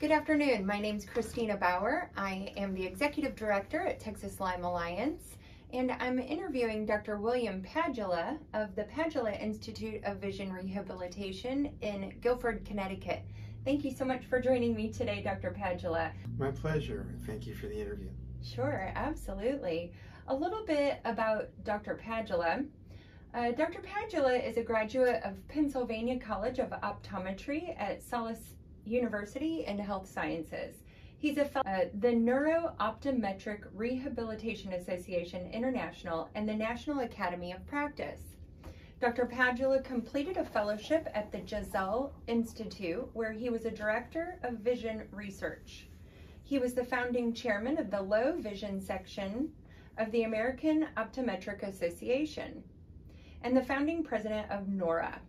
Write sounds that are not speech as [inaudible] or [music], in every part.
Good afternoon. My name is Christina Bauer. I am the Executive Director at Texas Lyme Alliance, and I'm interviewing Dr. William Padula of the Padula Institute of Vision Rehabilitation in Guilford, Connecticut. Thank you so much for joining me today, Dr. Padula. My pleasure. Thank you for the interview. Sure, absolutely. A little bit about Dr. Padula. Uh, Dr. Padula is a graduate of Pennsylvania College of Optometry at Salus University in Health Sciences. He's a fellow uh, the Neuro Optometric Rehabilitation Association International and the National Academy of Practice. Dr. Padula completed a fellowship at the Gesell Institute where he was a director of vision research. He was the founding chairman of the low vision section of the American Optometric Association and the founding president of NORA.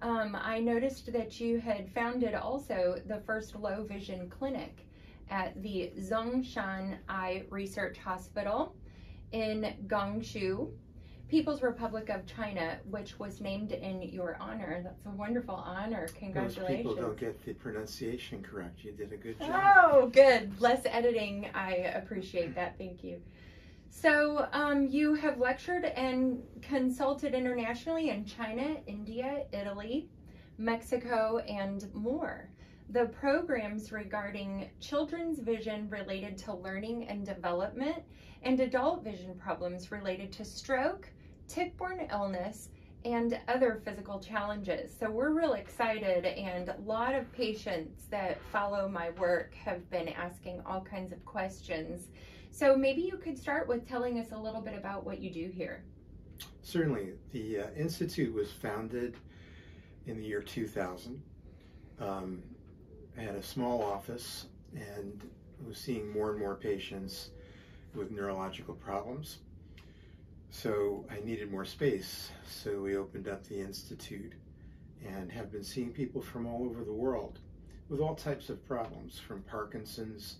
Um, I noticed that you had founded also the first low vision clinic at the Zhongshan Eye Research Hospital in Guangzhou, People's Republic of China, which was named in your honor. That's a wonderful honor. Congratulations. Most people don't get the pronunciation correct. You did a good job. Oh, good. Less editing. I appreciate that. Thank you. So um, you have lectured and consulted internationally in China, India, Italy, Mexico, and more. The programs regarding children's vision related to learning and development and adult vision problems related to stroke, tick-borne illness, and other physical challenges. So we're real excited and a lot of patients that follow my work have been asking all kinds of questions so maybe you could start with telling us a little bit about what you do here. Certainly. The uh, Institute was founded in the year 2000. Um, I had a small office and was seeing more and more patients with neurological problems. So I needed more space. So we opened up the Institute and have been seeing people from all over the world with all types of problems, from Parkinson's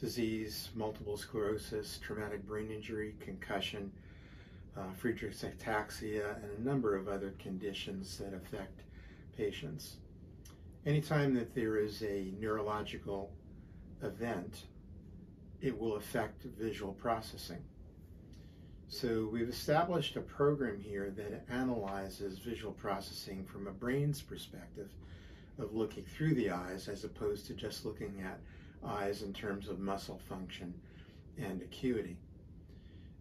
disease, multiple sclerosis, traumatic brain injury, concussion, uh, Friedreich's ataxia, and a number of other conditions that affect patients. Anytime that there is a neurological event, it will affect visual processing. So we've established a program here that analyzes visual processing from a brain's perspective of looking through the eyes as opposed to just looking at eyes in terms of muscle function and acuity.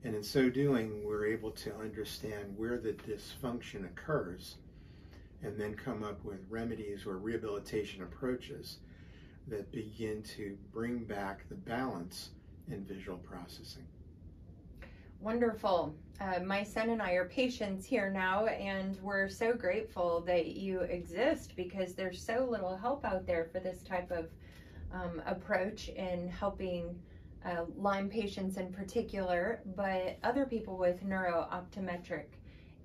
And in so doing, we're able to understand where the dysfunction occurs and then come up with remedies or rehabilitation approaches that begin to bring back the balance in visual processing. Wonderful. Uh, my son and I are patients here now, and we're so grateful that you exist because there's so little help out there for this type of um, approach in helping uh, Lyme patients in particular, but other people with neurooptometric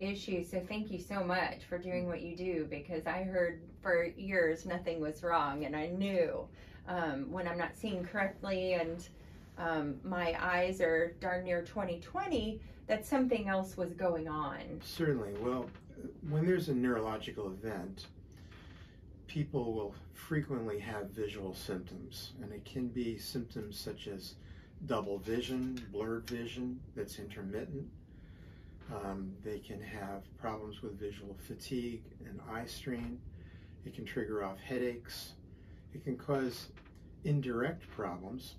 issues. So thank you so much for doing what you do because I heard for years nothing was wrong, and I knew um, when I'm not seeing correctly and um, my eyes are darn near 2020 that something else was going on. Certainly. Well, when there's a neurological event, people will frequently have visual symptoms, and it can be symptoms such as double vision, blurred vision that's intermittent. Um, they can have problems with visual fatigue and eye strain. It can trigger off headaches. It can cause indirect problems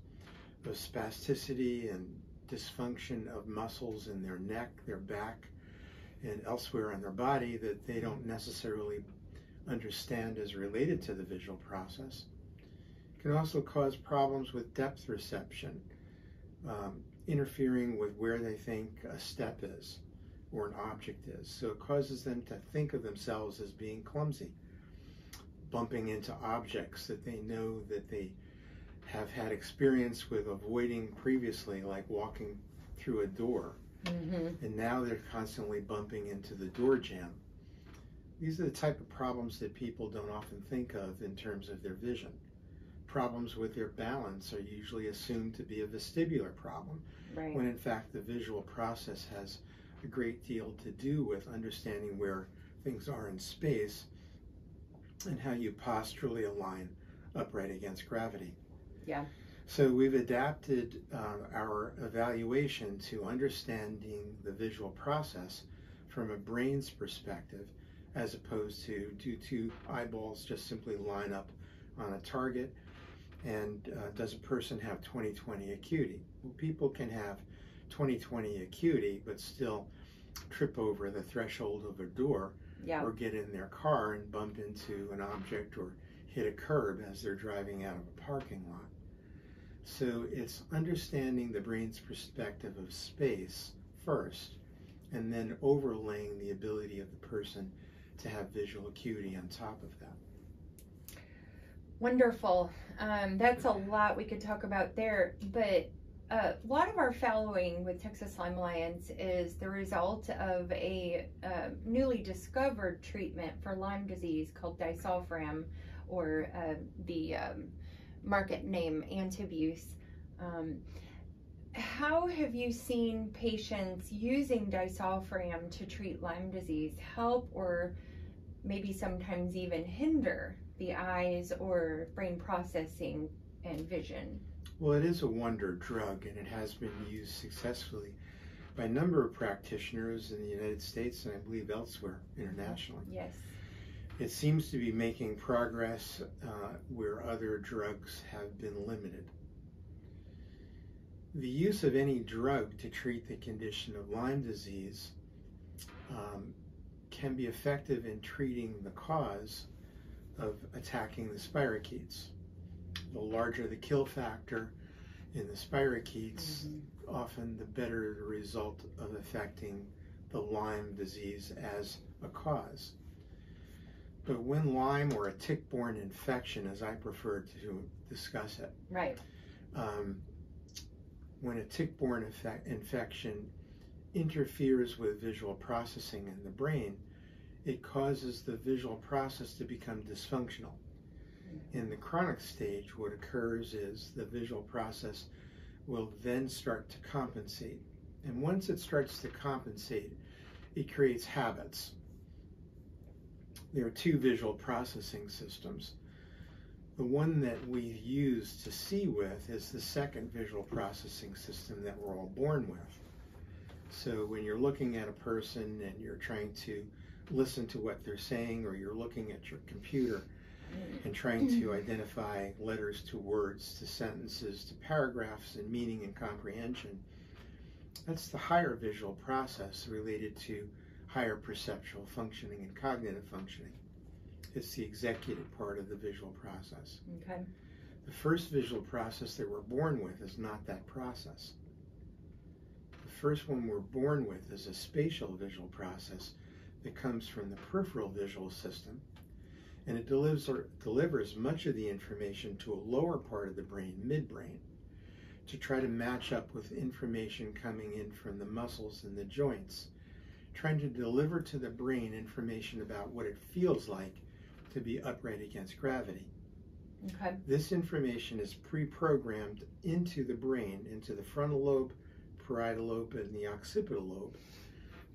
of spasticity and dysfunction of muscles in their neck, their back, and elsewhere in their body that they don't necessarily understand is related to the visual process. It can also cause problems with depth reception, um, interfering with where they think a step is or an object is. So it causes them to think of themselves as being clumsy, bumping into objects that they know that they have had experience with avoiding previously, like walking through a door. Mm-hmm. And now they're constantly bumping into the door jamb these are the type of problems that people don't often think of in terms of their vision. Problems with their balance are usually assumed to be a vestibular problem, right. when in fact the visual process has a great deal to do with understanding where things are in space and how you posturally align upright against gravity. Yeah. So we've adapted uh, our evaluation to understanding the visual process from a brain's perspective, as opposed to do two eyeballs just simply line up on a target, and uh, does a person have 20/20 acuity? Well, people can have 20/20 acuity, but still trip over the threshold of a door Yeah. or get in their car and bump into an object or hit a curb as they're driving out of a parking lot. So it's understanding the brain's perspective of space first, and then overlaying the ability of the person to have visual acuity on top of that. Wonderful. Um, that's a lot we could talk about there, but uh, a lot of our following with Texas Lyme Alliance is the result of a uh, newly discovered treatment for Lyme disease called disulfiram, or uh, the um, market name Antabuse. Um, how have you seen patients using disulfiram to treat Lyme disease help or maybe sometimes even hinder the eyes or brain processing and vision? Well, it is a wonder drug, and it has been used successfully by a number of practitioners in the United States and I believe elsewhere internationally. Yes. It seems to be making progress uh, where other drugs have been limited. The use of any drug to treat the condition of Lyme disease um, can be effective in treating the cause of attacking the spirochetes. The larger the kill factor in the spirochetes, Mhm. often the better the result of affecting the Lyme disease as a cause. But when Lyme or a tick-borne infection, as I prefer to discuss it, Right. um, when a tick-borne infection interferes with visual processing in the brain, it causes the visual process to become dysfunctional. In the chronic stage, what occurs is the visual process will then start to compensate. And once it starts to compensate, it creates habits. There are two visual processing systems. The one that we use to see with is the second visual processing system that we're all born with. So when you're looking at a person and you're trying to listen to what they're saying, or you're looking at your computer and trying to mm. identify letters to words to sentences to paragraphs and meaning and comprehension, that's the higher visual process related to higher perceptual functioning and cognitive functioning. It's the executive part of the visual process. Okay. The first visual process that we're born with is not that process. The first one we're born with is a spatial visual process that comes from the peripheral visual system, and it delivers, or delivers much of the information to a lower part of the brain, midbrain, to try to match up with information coming in from the muscles and the joints, trying to deliver to the brain information about what it feels like to be upright against gravity. Okay. This information is pre-programmed into the brain, into the frontal lobe, parietal lobe, and the occipital lobe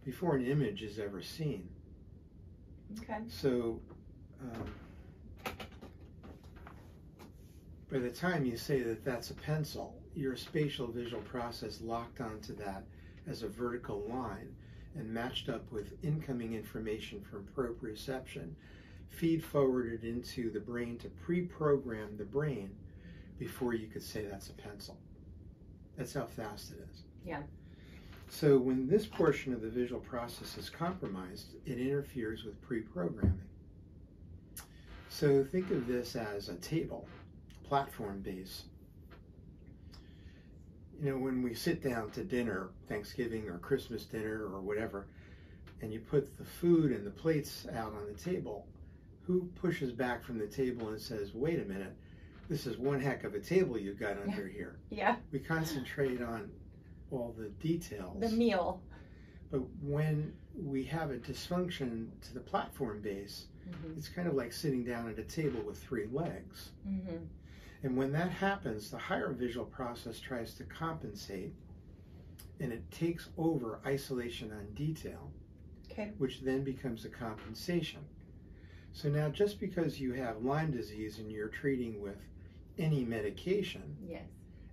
before an image is ever seen. Okay. So, um, by the time you say that that's a pencil, your spatial visual process locked onto that as a vertical line and matched up with incoming information from proprioception, feed forwarded into the brain to pre-program the brain before you could say that's a pencil. That's how fast it is. Yeah. So when this portion of the visual process is compromised, it interferes with pre-programming. So think of this as a table, platform base. You know, when we sit down to dinner, Thanksgiving or Christmas dinner or whatever, and you put the food and the plates out on the table, who pushes back from the table and says, wait a minute, this is one heck of a table you've got under [laughs] here. Yeah. We concentrate on all the details. The meal. But when we have a dysfunction to the platform base, Mm-hmm. it's kind of like sitting down at a table with three legs. Mm-hmm. And when that happens, the higher visual process tries to compensate and it takes over isolation on detail, Okay. which then becomes a compensation. So now, just because you have Lyme disease and you're treating with any medication, Yes.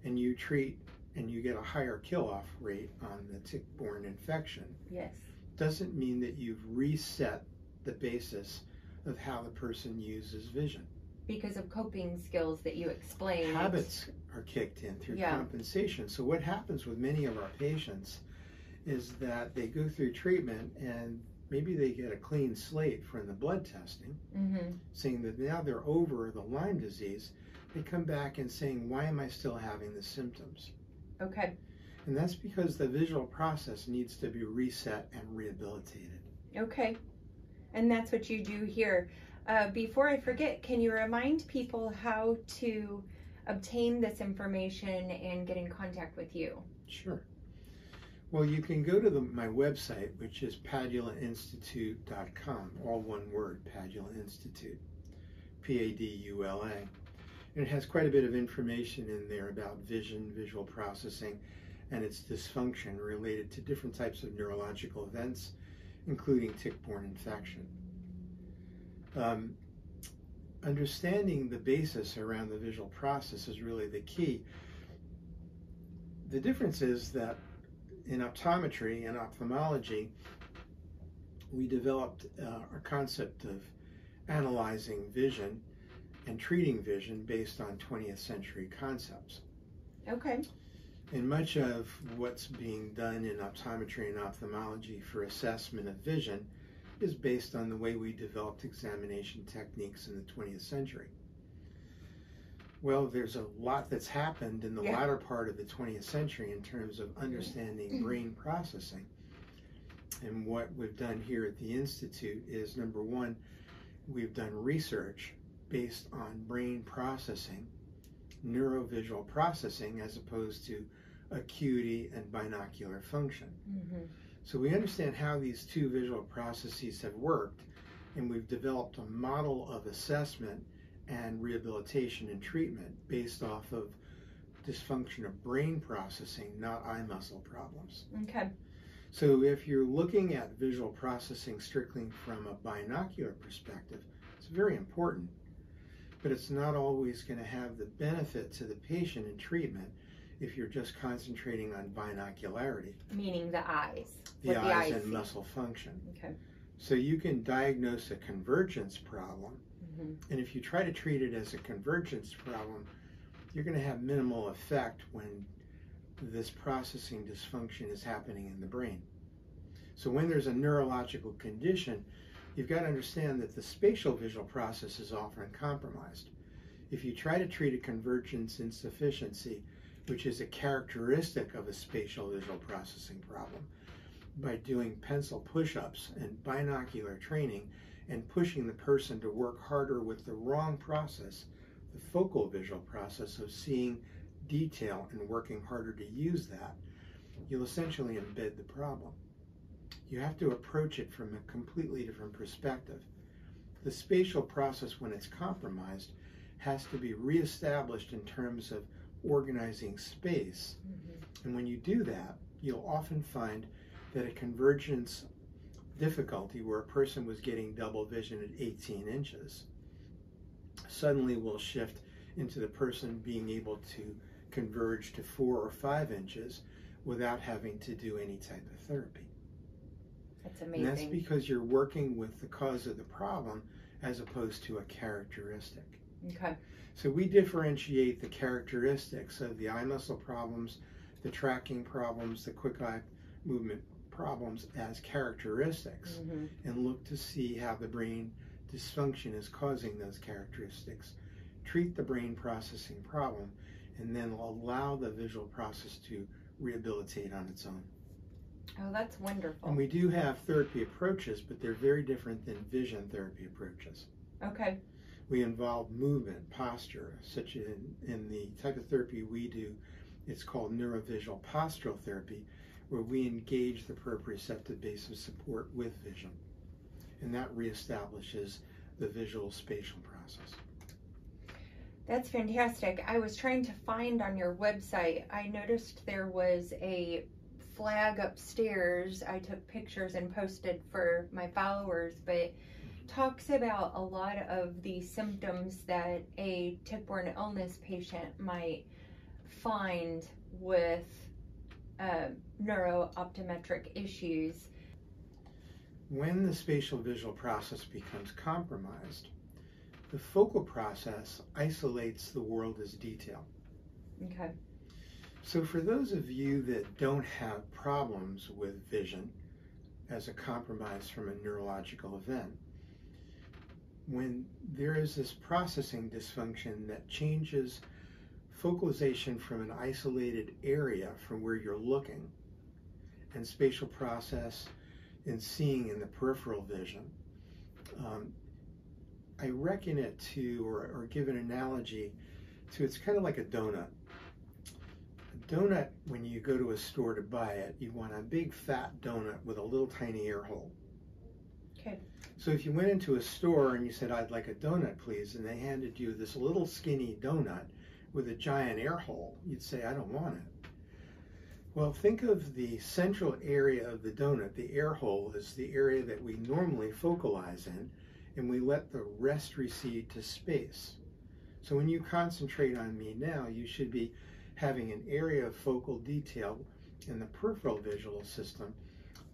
and you treat and you get a higher kill off rate on the tick borne infection, Yes. doesn't mean that you've reset the basis of how the person uses vision. Because of coping skills that you explained. Habits are kicked in through Yeah. compensation. So, what happens with many of our patients is that they go through treatment and maybe they get a clean slate from the blood testing, Mm-hmm. saying that now they're over the Lyme disease. They come back and saying, Why am I still having the symptoms? Okay. And that's because the visual process needs to be reset and rehabilitated. Okay. And that's what you do here. Uh, before I forget, can you remind people how to obtain this information and get in contact with you? Sure. Well, you can go to the, my website, which is padulainstitute.com, all one word, Padula Institute, P A D U L A. And it has quite a bit of information in there about vision, visual processing, and its dysfunction related to different types of neurological events, including tick borne infection. Um, understanding the basis around the visual process is really the key. The difference is that in optometry and ophthalmology, we developed uh, a concept of analyzing vision and treating vision based on 20th century concepts. Okay. And much of what's being done in optometry and ophthalmology for assessment of vision is based on the way we developed examination techniques in the 20th century. Well, there's a lot that's happened in the Yeah. latter part of the 20th century in terms of understanding mm-hmm. brain processing. And what we've done here at the Institute is number one, we've done research based on brain processing, neurovisual processing, as opposed to acuity and binocular function. Mm-hmm. So we understand how these two visual processes have worked, and we've developed a model of assessment and rehabilitation and treatment based off of dysfunction of brain processing, not eye muscle problems. Okay. So if you're looking at visual processing strictly from a binocular perspective, it's very important, but it's not always going to have the benefit to the patient in treatment if you're just concentrating on binocularity, Meaning the eyes. the what eyes, the eyes and see. muscle function. Okay. So you can diagnose a convergence problem, hmm and if you try to treat it as a convergence problem, you're going to have minimal effect when this processing dysfunction is happening in the brain. So when there's a neurological condition, you've got to understand that the spatial visual process is often compromised. If you try to treat a convergence insufficiency, which is a characteristic of a spatial visual processing problem, by doing pencil push-ups and binocular training and pushing the person to work harder with the wrong process, the focal visual process of seeing detail and working harder to use that, you'll essentially embed the problem. You have to approach it from a completely different perspective. The spatial process, when it's compromised, has to be reestablished in terms of organizing space. hmm And when you do that, you'll often find that a convergence difficulty where a person was getting double vision at 18 inches suddenly will shift into the person being able to converge to four or five inches without having to do any type of therapy. That's And that's because you're working with the cause of the problem as opposed to a characteristic. Okay. So we differentiate the characteristics of the eye muscle problems, the tracking problems, the quick eye movement problems as characteristics hmm and look to see how the brain dysfunction is causing those characteristics. Treat the brain processing problem and then allow the visual process to rehabilitate on its own. Oh, that's wonderful. And we do have therapy approaches, but they're very different than vision therapy approaches. okay. We involve movement, posture, such in, in the type of therapy we do, it's called neurovisual postural therapy, where we engage the proprioceptive base of support with vision. And that reestablishes the visual spatial process. That's fantastic. I was trying to find on your website, I noticed there was a flag upstairs. I took pictures and posted for my followers, but talks about a lot of the symptoms that a tick-borne illness patient might find with uh, neurooptometric issues. When the spatial visual process becomes compromised, the focal process isolates the world as detail. Okay. So, for those of you that don't have problems with vision as a compromise from a neurological event, when there is this processing dysfunction that changes focalization from an isolated area from where you're looking and spatial process and seeing in the peripheral vision, um, I reckon it to, or, or give an analogy to, it's kind of like a donut. Donut, when you go to a store to buy it, you want a big fat donut with a little tiny air hole. Okay. So if you went into a store and you said, I'd like a donut, please, and they handed you this little skinny donut with a giant air hole, you'd say, I don't want it. Well, think of the central area of the donut. The air hole is the area that we normally focalize in, and we let the rest recede to space. So when you concentrate on me now, you should be having an area of focal detail in the peripheral visual system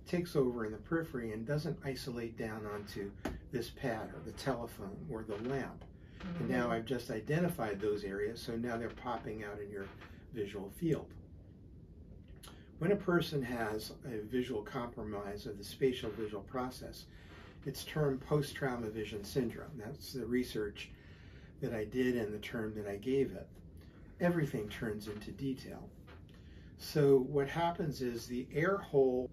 takes over in the periphery and doesn't isolate down onto this pad or the telephone or the lamp. Mm-hmm. And now I've just identified those areas, so now they're popping out in your visual field. When a person has a visual compromise of the spatial visual process, it's termed post trauma vision syndrome. That's the research that I did and the term that I gave it. Everything turns into detail. So, what happens is the air hole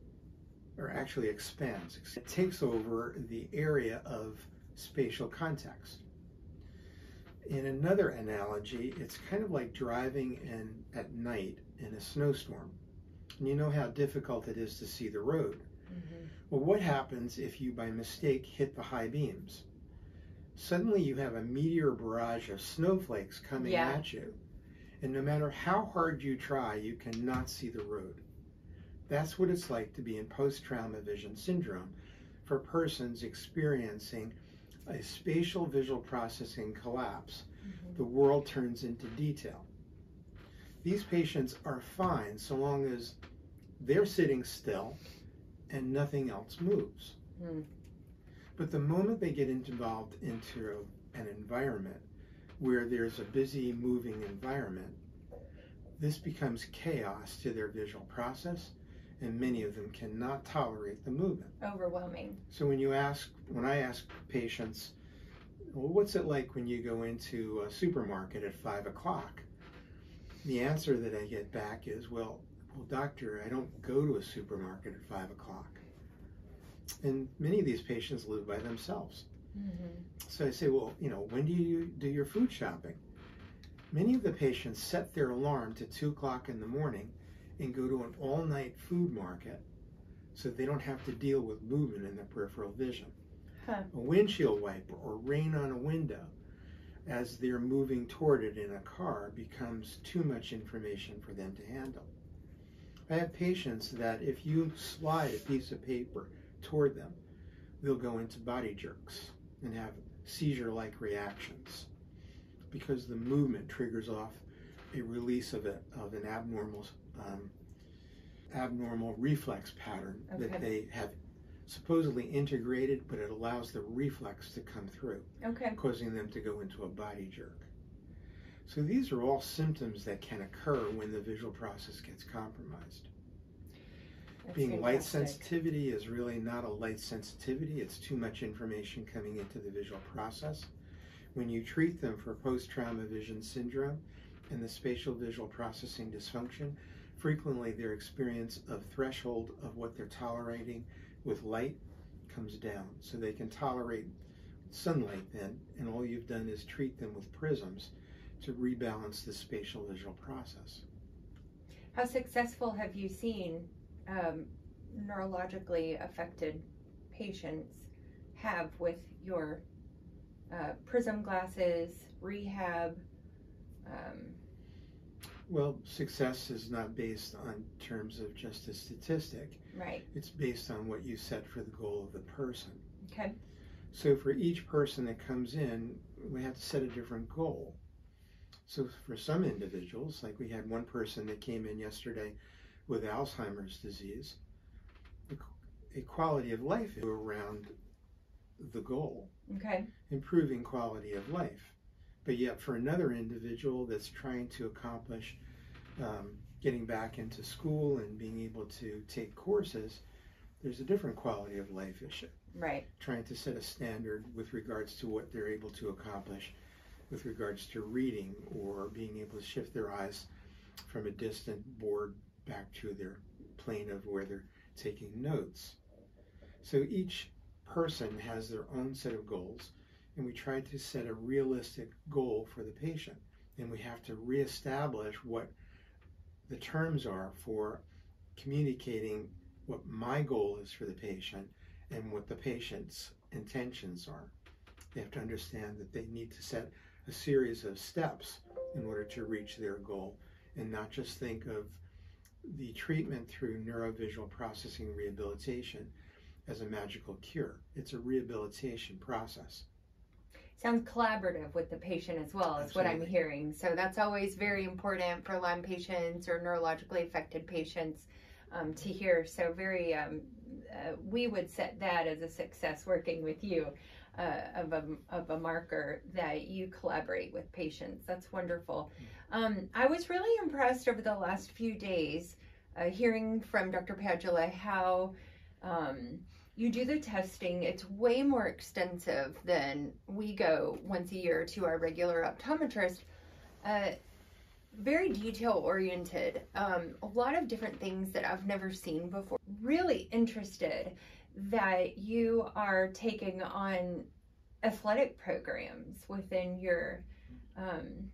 or actually expands. It takes over the area of spatial context. In another analogy, it's kind of like driving in at night in a snowstorm. And you know how difficult it is to see the road. Mm-hmm. Well, what happens if you by mistake hit the high beams? Suddenly you have a meteor barrage of snowflakes coming yeah. at you. And no matter how hard you try, you cannot see the road. That's what it's like to be in post trauma vision syndrome for persons experiencing a spatial visual processing collapse. Mm-hmm. The world turns into detail. These patients are fine so long as they're sitting still and nothing else moves. Mm. But the moment they get involved into an environment where there's a busy, moving environment, this becomes chaos to their visual process and many of them cannot tolerate the movement. Overwhelming. So when you ask, when I ask patients, well, what's it like when you go into a supermarket at five o'clock? The answer that I get back is, well, well, doctor, I don't go to a supermarket at five o'clock. And many of these patients live by themselves. Mm-hmm. So I say, well, you know, when do you do your food shopping? Many of the patients set their alarm to two o'clock in the morning and go to an all night food market so they don't have to deal with movement in their peripheral vision. Huh. A windshield wiper or rain on a window as they're moving toward it in a car becomes too much information for them to handle. I have patients that if you slide a piece of paper toward them, they'll go into body jerks and have seizure like reactions because the movement triggers off a release of, a, of an abnormal um, abnormal reflex pattern okay. that they have supposedly integrated, but it allows the reflex to come through, okay. causing them to go into a body jerk. So these are all symptoms that can occur when the visual process gets compromised. Being light sensitivity is really not a light sensitivity, it's too much information coming into the visual process. When you treat them for post trauma vision syndrome and the spatial visual processing dysfunction, frequently their experience of threshold of what they're tolerating with light comes down. So they can tolerate sunlight then, and all you've done is treat them with prisms to rebalance the spatial visual process. How successful have you seen um, neurologically affected patients have with your uh, prism glasses, rehab? Um, well, success is not based on terms of just a statistic. Right. It's based on what you set for the goal of the person. Okay. So for each person that comes in, we have to set a different goal. So for some individuals, like we had one person that came in yesterday with Alzheimer's disease, a quality of life around the goal, Okay. improving quality of life. But yet, for another individual that's trying to accomplish um, getting back into school and being able to take courses, there's a different quality of life issue. Right. Trying to set a standard with regards to what they're able to accomplish with regards to reading or being able to shift their eyes from a distant board back to their plane of where they're taking notes. So each person has their own set of goals, and we try to set a realistic goal for the patient. And we have to reestablish what the terms are for communicating what my goal is for the patient and what the patient's intentions are. They have to understand that they need to set a series of steps in order to reach their goal and not just think of the treatment through neurovisual processing rehabilitation as a magical cure. It's a rehabilitation process. Sounds collaborative with the patient as well, is what I'm hearing. So that's always very important for Lyme patients or neurologically affected patients um, to hear. So very, um, uh, we would set that as a success working with you. Uh, of a of a marker that you collaborate with patients. That's wonderful. Um, I was really impressed over the last few days, uh, hearing from Dr. Padula how um, you do the testing. It's way more extensive than we go once a year to our regular optometrist. Uh, very detail oriented. Um, a lot of different things that I've never seen before. Really interested that you are taking on athletic programs within your um,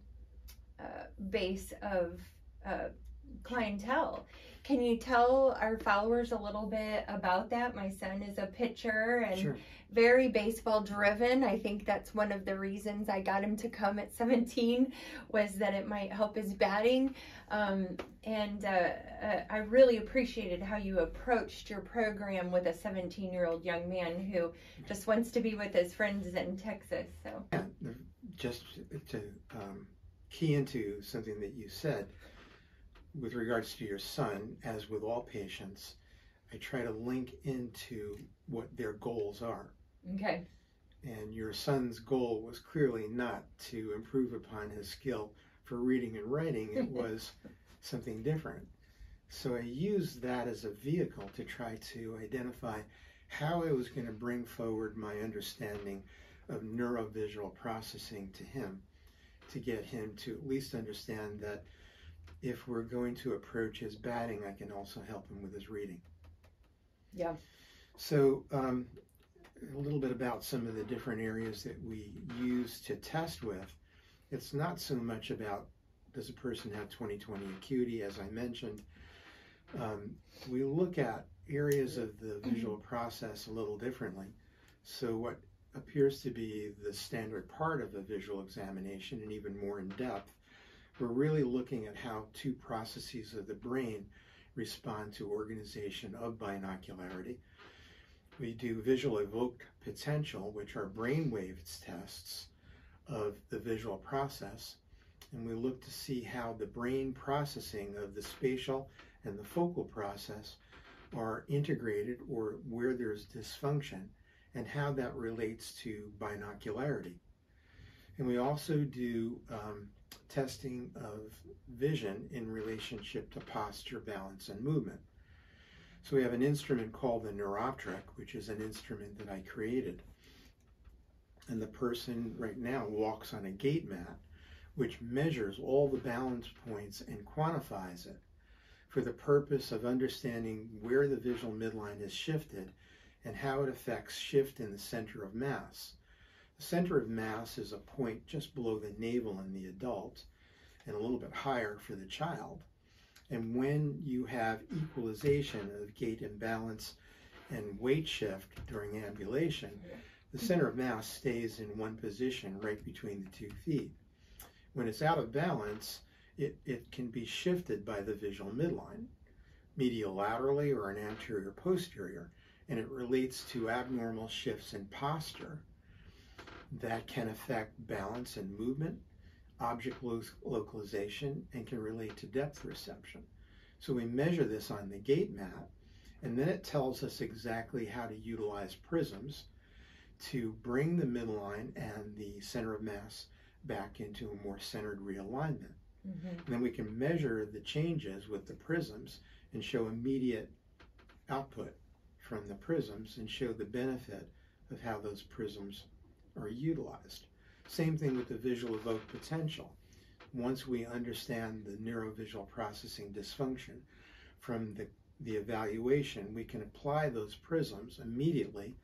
uh, base of uh, clientele. Can you tell our followers a little bit about that? My son is a pitcher and Sure. very baseball driven. I think that's one of the reasons I got him to come at 17 was that it might help his batting. Um, and uh, uh, I really appreciated how you approached your program with a 17 year old young man who just wants to be with his friends in Texas. So, Yeah, just to um, key into something that you said with regards to your son, as with all patients, I try to link into what their goals are. okay. And your son's goal was clearly not to improve upon his skill for reading and writing, it [laughs] was something different. So I used that as a vehicle to try to identify how I was going to bring forward my understanding of neurovisual processing to him to get him to at least understand that if we're going to approach his batting, I can also help him with his reading. Yeah. So, um, a little bit about some of the different areas that we use to test with. It's not so much about does a person have 20/20 acuity, as I mentioned. Um, we look at areas of the visual process a little differently. So, what appears to be the standard part of a visual examination, and even more in depth, we're really looking at how two processes of the brain respond to organization of binocularity. We do visual evoked potential, which are brainwave tests of the visual process, and we look to see how the brain processing of the spatial and the focal process are integrated or where there's dysfunction and how that relates to binocularity. And we also do um, testing of vision in relationship to posture, balance, and movement. So we have an instrument called the Neuroptric, which is an instrument that I created. And the person right now walks on a gait mat, which measures all the balance points and quantifies it for the purpose of understanding where the visual midline is shifted and how it affects shift in the center of mass. The center of mass is a point just below the navel in the adult and a little bit higher for the child. And when you have equalization of gait imbalance and weight shift during ambulation, the center of mass stays in one position right between the two feet. When it's out of balance, it, it can be shifted by the visual midline, medial laterally or an anterior posterior. and it relates to abnormal shifts in posture that can affect balance and movement, object lo- localization, and can relate to depth perception. So we measure this on the gait mat, and then it tells us exactly how to utilize prisms to bring the midline and the center of mass back into a more centered realignment. Mm-hmm. And then we can measure the changes with the prisms and show immediate output from the prisms and show the benefit of how those prisms are utilized. Same thing with the visual evoked potential. Once we understand the neurovisual processing dysfunction from the, the evaluation, we can apply those prisms immediately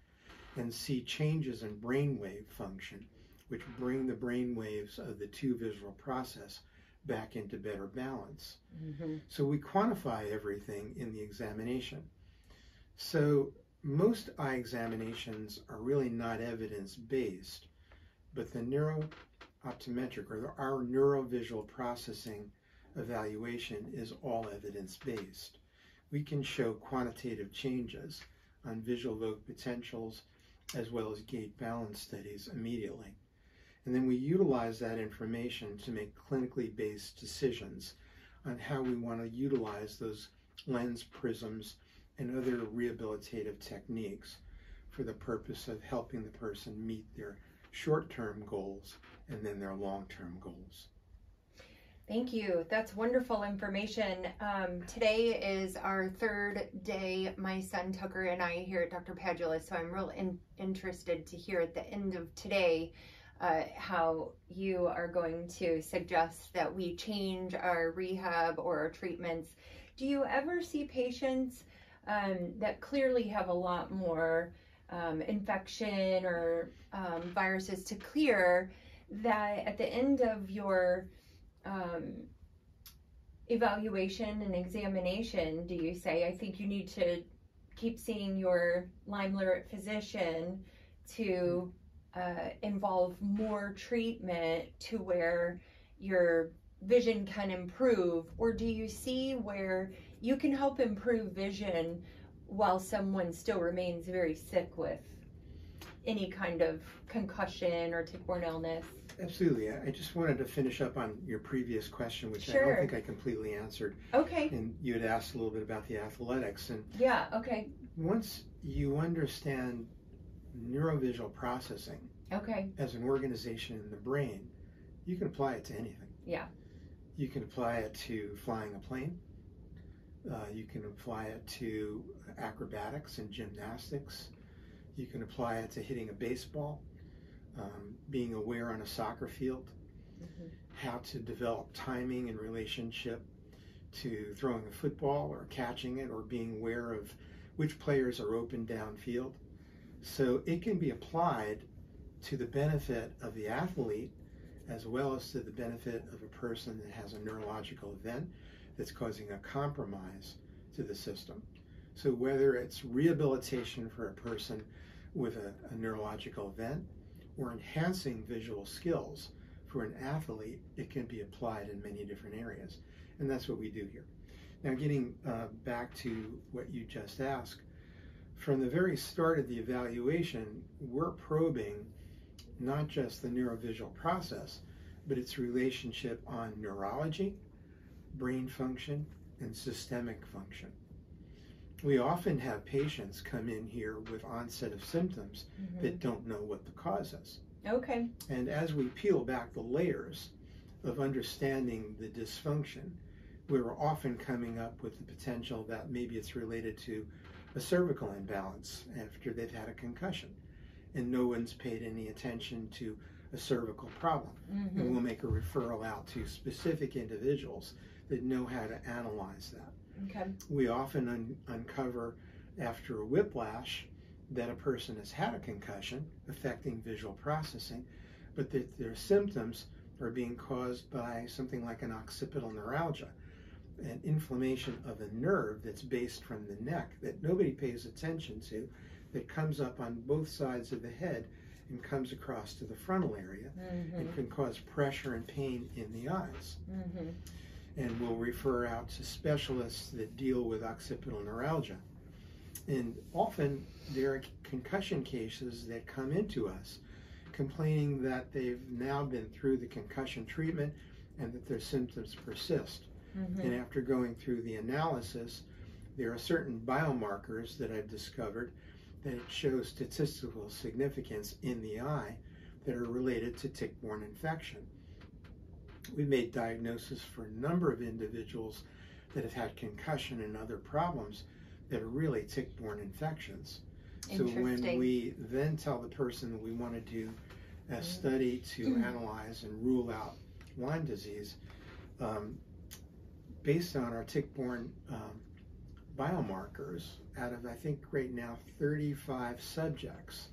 and see changes in brainwave function, which bring the brain waves of the two visual process back into better balance. Mm-hmm. So we quantify everything in the examination. So most eye examinations are really not evidence based, but the neurooptometric or our neurovisual processing evaluation is all evidence based. We can show quantitative changes on visual evoked potentials as well as gait balance studies immediately. And then we utilize that information to make clinically based decisions on how we want to utilize those lens prisms and other rehabilitative techniques for the purpose of helping the person meet their short term goals and then their long term goals. Thank you. That's wonderful information. Um, today is our third day. My son Tucker and I here at Dr. Padula, so I'm real in, interested to hear at the end of today uh, how you are going to suggest that we change our rehab or our treatments. Do you ever see patients um, that clearly have a lot more um, infection or um, viruses to clear that at the end of your um, evaluation and examination do you say i think you need to keep seeing your lyme literate physician to uh, involve more treatment to where your vision can improve? Or do you see where you can help improve vision while someone still remains very sick with any kind of concussion or tick-borne illness Absolutely. I I just wanted to finish up on your previous question, which I don't think I completely answered. okay And you had asked a little bit about the athletics. And yeah okay once you understand neurovisual processing okay as an organization in the brain, you can apply it to anything. Yeah. You can apply it to flying a plane. Uh, you can apply it to acrobatics and gymnastics. You can apply it to hitting a baseball, um, being aware on a soccer field, Mhm. how to develop timing in relationship to throwing a football or catching it or being aware of which players are open downfield. So it can be applied to the benefit of the athlete as well as to the benefit of a person that has a neurological event that's causing a compromise to the system. So whether it's rehabilitation for a person with a, a neurological event or enhancing visual skills for an athlete, it can be applied in many different areas. And that's what we do here. Now, getting uh, back to what you just asked, from the very start of the evaluation, we're probing not just the neurovisual process, but its relationship on neurology, brain function, and systemic function. We often have patients come in here with onset of symptoms Mhm. that don't know what the cause is. okay And as we peel back the layers of understanding the dysfunction, we're often coming up with the potential that maybe it's related to a cervical imbalance after they've had a concussion. And no one's paid any attention to a cervical problem. Mhm. And we'll make a referral out to specific individuals that know how to analyze that. okay We often un- uncover after a whiplash that a person has had a concussion affecting visual processing, but that their symptoms are being caused by something like an occipital neuralgia, an inflammation of a nerve that's based from the neck that nobody pays attention to, that comes up on both sides of the head and comes across to the frontal area Mhm. and can cause pressure and pain in the eyes Mhm. And we'll refer out to specialists that deal with occipital neuralgia. and often there are concussion cases that come into us complaining that they've now been through the concussion treatment and that their symptoms persist. Mm-hmm. And after going through the analysis, there are certain biomarkers that I've discovered that show statistical significance in the eye that are related to tick-borne infection. We've made diagnosis for a number of individuals that have had concussion and other problems that are really tick-borne infections. So when we then tell the person that we want to do a mm-hmm. study to mm-hmm. analyze and rule out Lyme disease, um, based on our tick-borne um, biomarkers, out of I think right now 35 subjects,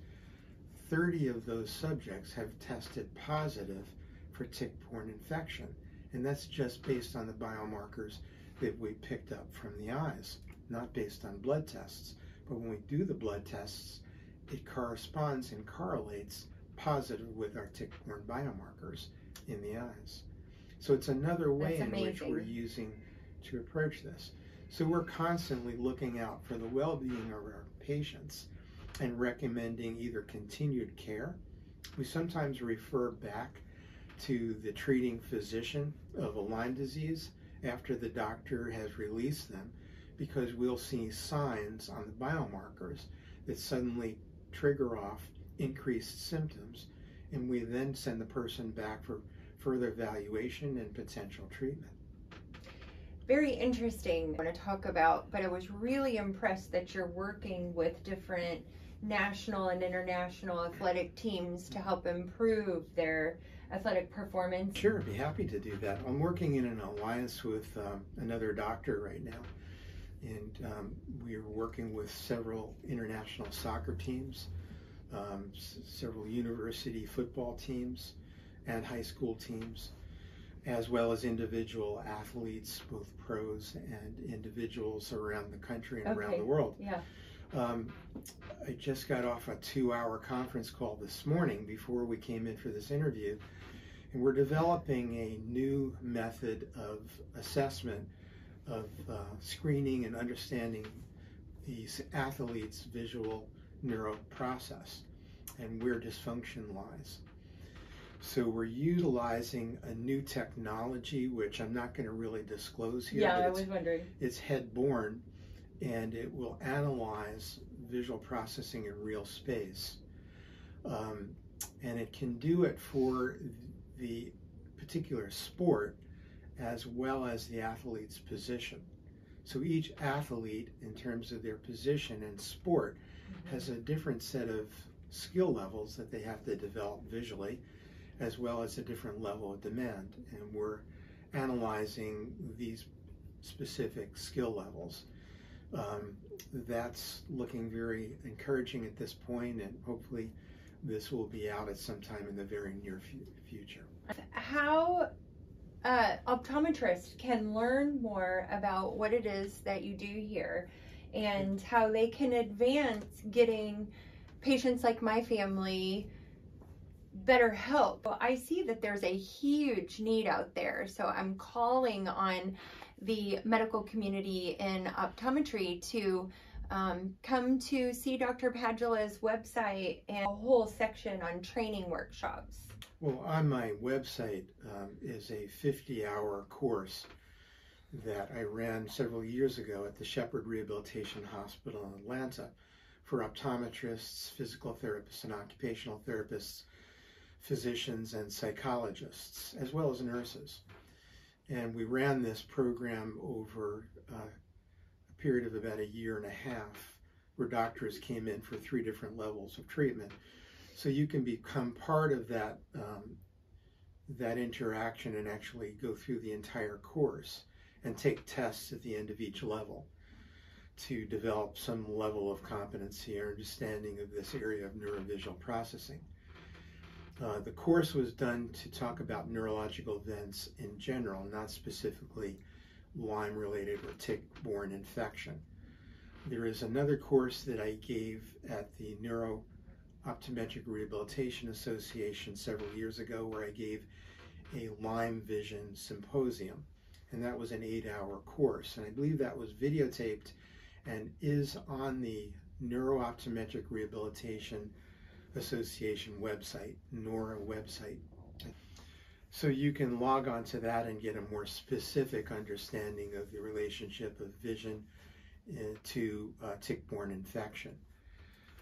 30 of those subjects have tested positive for tick-borne infection, and that's just based on the biomarkers that we picked up from the eyes, not based on blood tests. But when we do the blood tests, it corresponds and correlates positive with our tick-borne biomarkers in the eyes. So it's another way in which we're using to approach this. So we're constantly looking out for the well-being of our patients and recommending either continued care. We sometimes refer back to the treating physician of a Lyme disease after the doctor has released them because we'll see signs on the biomarkers that suddenly trigger off increased symptoms and we then send the person back for further evaluation and potential treatment. Very interesting I want to talk about, but I was really impressed that you're working with different national and international athletic teams to help improve their athletic performance? Sure, be happy to do that. I'm working in an alliance with um, another doctor right now, and um, we're working with several international soccer teams, um, s- several university football teams, and high school teams, as well as individual athletes, both pros and individuals around the country and okay. around the world. Yeah. Um, I just got off a two hour conference call this morning before we came in for this interview and we're developing a new method of assessment of uh, screening and understanding these athletes' visual neuro process and where dysfunction lies. So we're utilizing a new technology, which I'm not going to really disclose here. Yeah, I was wondering. It's head-borne, and it will analyze visual processing in real space. Um, and it can do it for the particular sport as well as the athlete's position. So each athlete, in terms of their position and sport, has a different set of skill levels that they have to develop visually, as well as a different level of demand. And we're analyzing these specific skill levels. Um, that's looking very encouraging at this point, and hopefully this will be out at some time in the very near future. How uh, optometrists can learn more about what it is that you do here and how they can advance getting patients like my family better help. I see that there's a huge need out there, so I'm calling on the medical community in optometry to um, come to see Dr. Padula's website and a whole section on training workshops. Well, on my website um, is a 50 hour course that I ran several years ago at the Shepherd Rehabilitation Hospital in Atlanta for optometrists, physical therapists, and occupational therapists, physicians, and psychologists, as well as nurses. And we ran this program over uh, a period of about a year and a half where doctors came in for three different levels of treatment. So you can become part of that um, that interaction and actually go through the entire course and take tests at the end of each level to develop some level of competency or understanding of this area of neurovisual processing. Uh, the course was done to talk about neurological events in general, not specifically Lyme related or tick borne infection. There is another course that I gave at the Neuro Optometric Rehabilitation Association several years ago where I gave a Lyme Vision Symposium. And that was an eight hour course. And I believe that was videotaped and is on the Neuro-Optometric Rehabilitation Association website, NORA website. So you can log on to that and get a more specific understanding of the relationship of vision uh, to uh, tick-borne infection.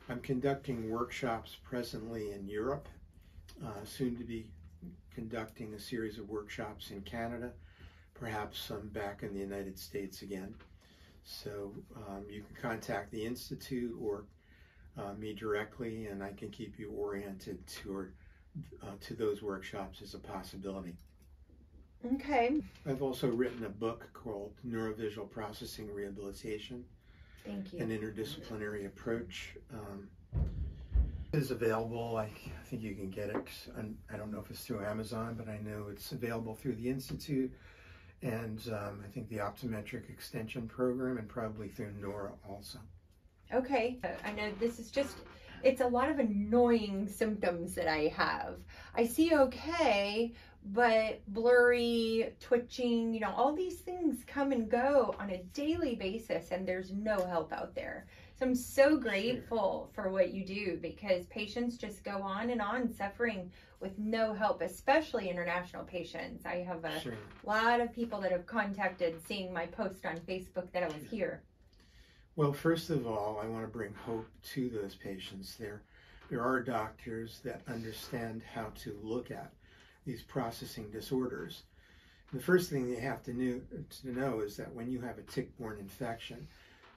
I'm conducting workshops presently in Europe, uh, soon to be conducting a series of workshops in Canada, perhaps some back in the United States again. So um, you can contact the Institute or uh, me directly, and I can keep you oriented toward uh, to those workshops as a possibility. Okay. I've also written a book called Neurovisual Processing Rehabilitation. Thank you. An interdisciplinary approach. Um, is available. I, think you can get it. I don't know if it's through Amazon, but I know it's available through the Institute and um, I think the optometric extension program and probably through NORA also. Okay. I know this is just it's a lot of annoying symptoms that I have. I see okay, but blurry, twitching, you know, all these things come and go on a daily basis, and there's no help out there. So I'm so grateful for what you do because patients just go on and on suffering with no help, especially international patients. I have a sure. lot of people that have contacted seeing my post on Facebook that I was here. Well, first of all, I want to bring hope to those patients. There, there are doctors that understand how to look at these processing disorders. the first thing you have to know, to know is that when you have a tick-borne infection,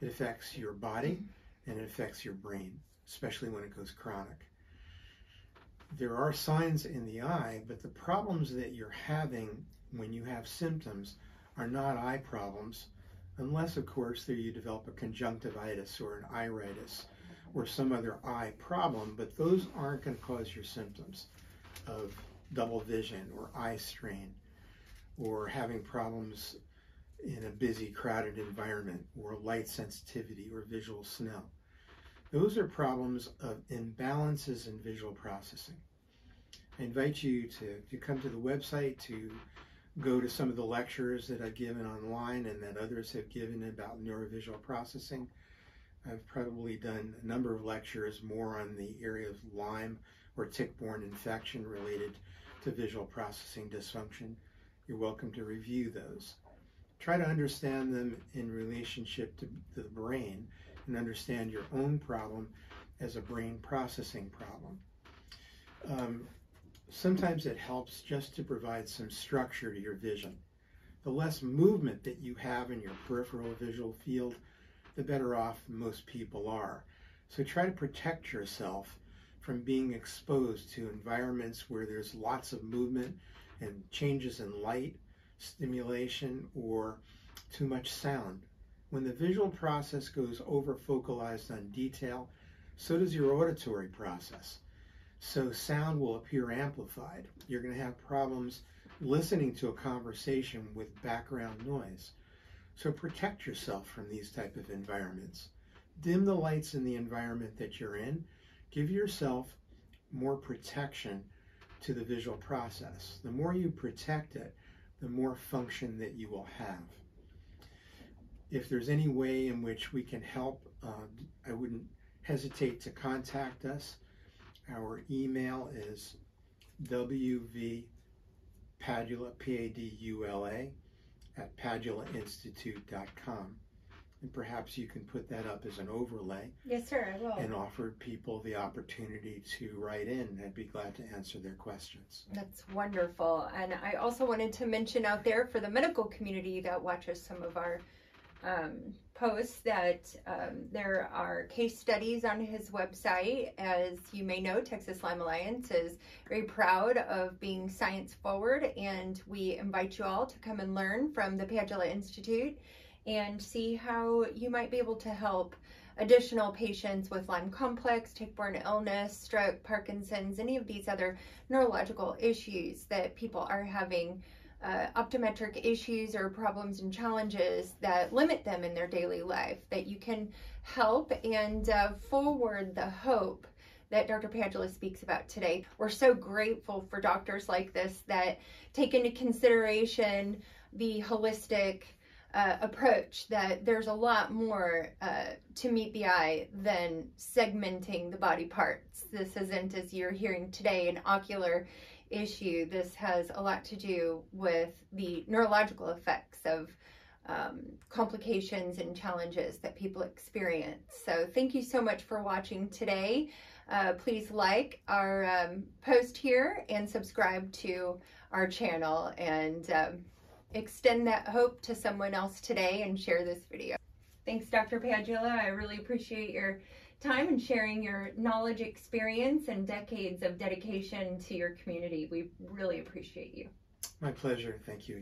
it affects your body and it affects your brain, especially when it goes chronic. There are signs in the eye, but the problems that you're having when you have symptoms are not eye problems unless, of course, there you develop a conjunctivitis or an iritis or some other eye problem, but those aren't going to cause your symptoms of double vision or eye strain or having problems in a busy, crowded environment or light sensitivity or visual snell. Those are problems of imbalances in visual processing. I invite you to, to come to the website to go to some of the lectures that I've given online and that others have given about neurovisual processing. I've probably done a number of lectures more on the area of Lyme or tick-borne infection related to visual processing dysfunction. You're welcome to review those. Try to understand them in relationship to the brain and understand your own problem as a brain processing problem. Um, sometimes it helps just to provide some structure to your vision. The less movement that you have in your peripheral visual field, the better off most people are. So try to protect yourself from being exposed to environments where there's lots of movement and changes in light, stimulation, or too much sound. When the visual process goes over focalized on detail, so does your auditory process. So sound will appear amplified. You're going to have problems listening to a conversation with background noise. So protect yourself from these type of environments. Dim the lights in the environment that you're in. Give yourself more protection to the visual process. The more you protect it, the more function that you will have. If there's any way in which we can help, uh, I wouldn't hesitate to contact us. Our email is wvpadula, P-A-D-U-L-A, at padulainstitute.com. And perhaps you can put that up as an overlay. Yes, sir, I will. And offer people the opportunity to write in. I'd be glad to answer their questions. That's wonderful. And I also wanted to mention out there for the medical community that watches some of our um, posts that um, there are case studies on his website. As you may know, Texas Lyme Alliance is very proud of being science forward, and we invite you all to come and learn from the Padula Institute and see how you might be able to help additional patients with Lyme complex, tick-borne illness, stroke, Parkinson's, any of these other neurological issues that people are having uh, optometric issues or problems and challenges that limit them in their daily life, that you can help and uh, forward the hope that Dr. Padula speaks about today. We're so grateful for doctors like this that take into consideration the holistic uh, approach that there's a lot more uh, to meet the eye than segmenting the body parts. This isn't, as you're hearing today, an ocular issue. This has a lot to do with the neurological effects of um, complications and challenges that people experience. So, thank you so much for watching today. Uh, please like our um, post here and subscribe to our channel and um, extend that hope to someone else today and share this video. Thanks, Dr. Padula. I really appreciate your time and sharing your knowledge, experience, and decades of dedication to your community. We really appreciate you. My pleasure. Thank you.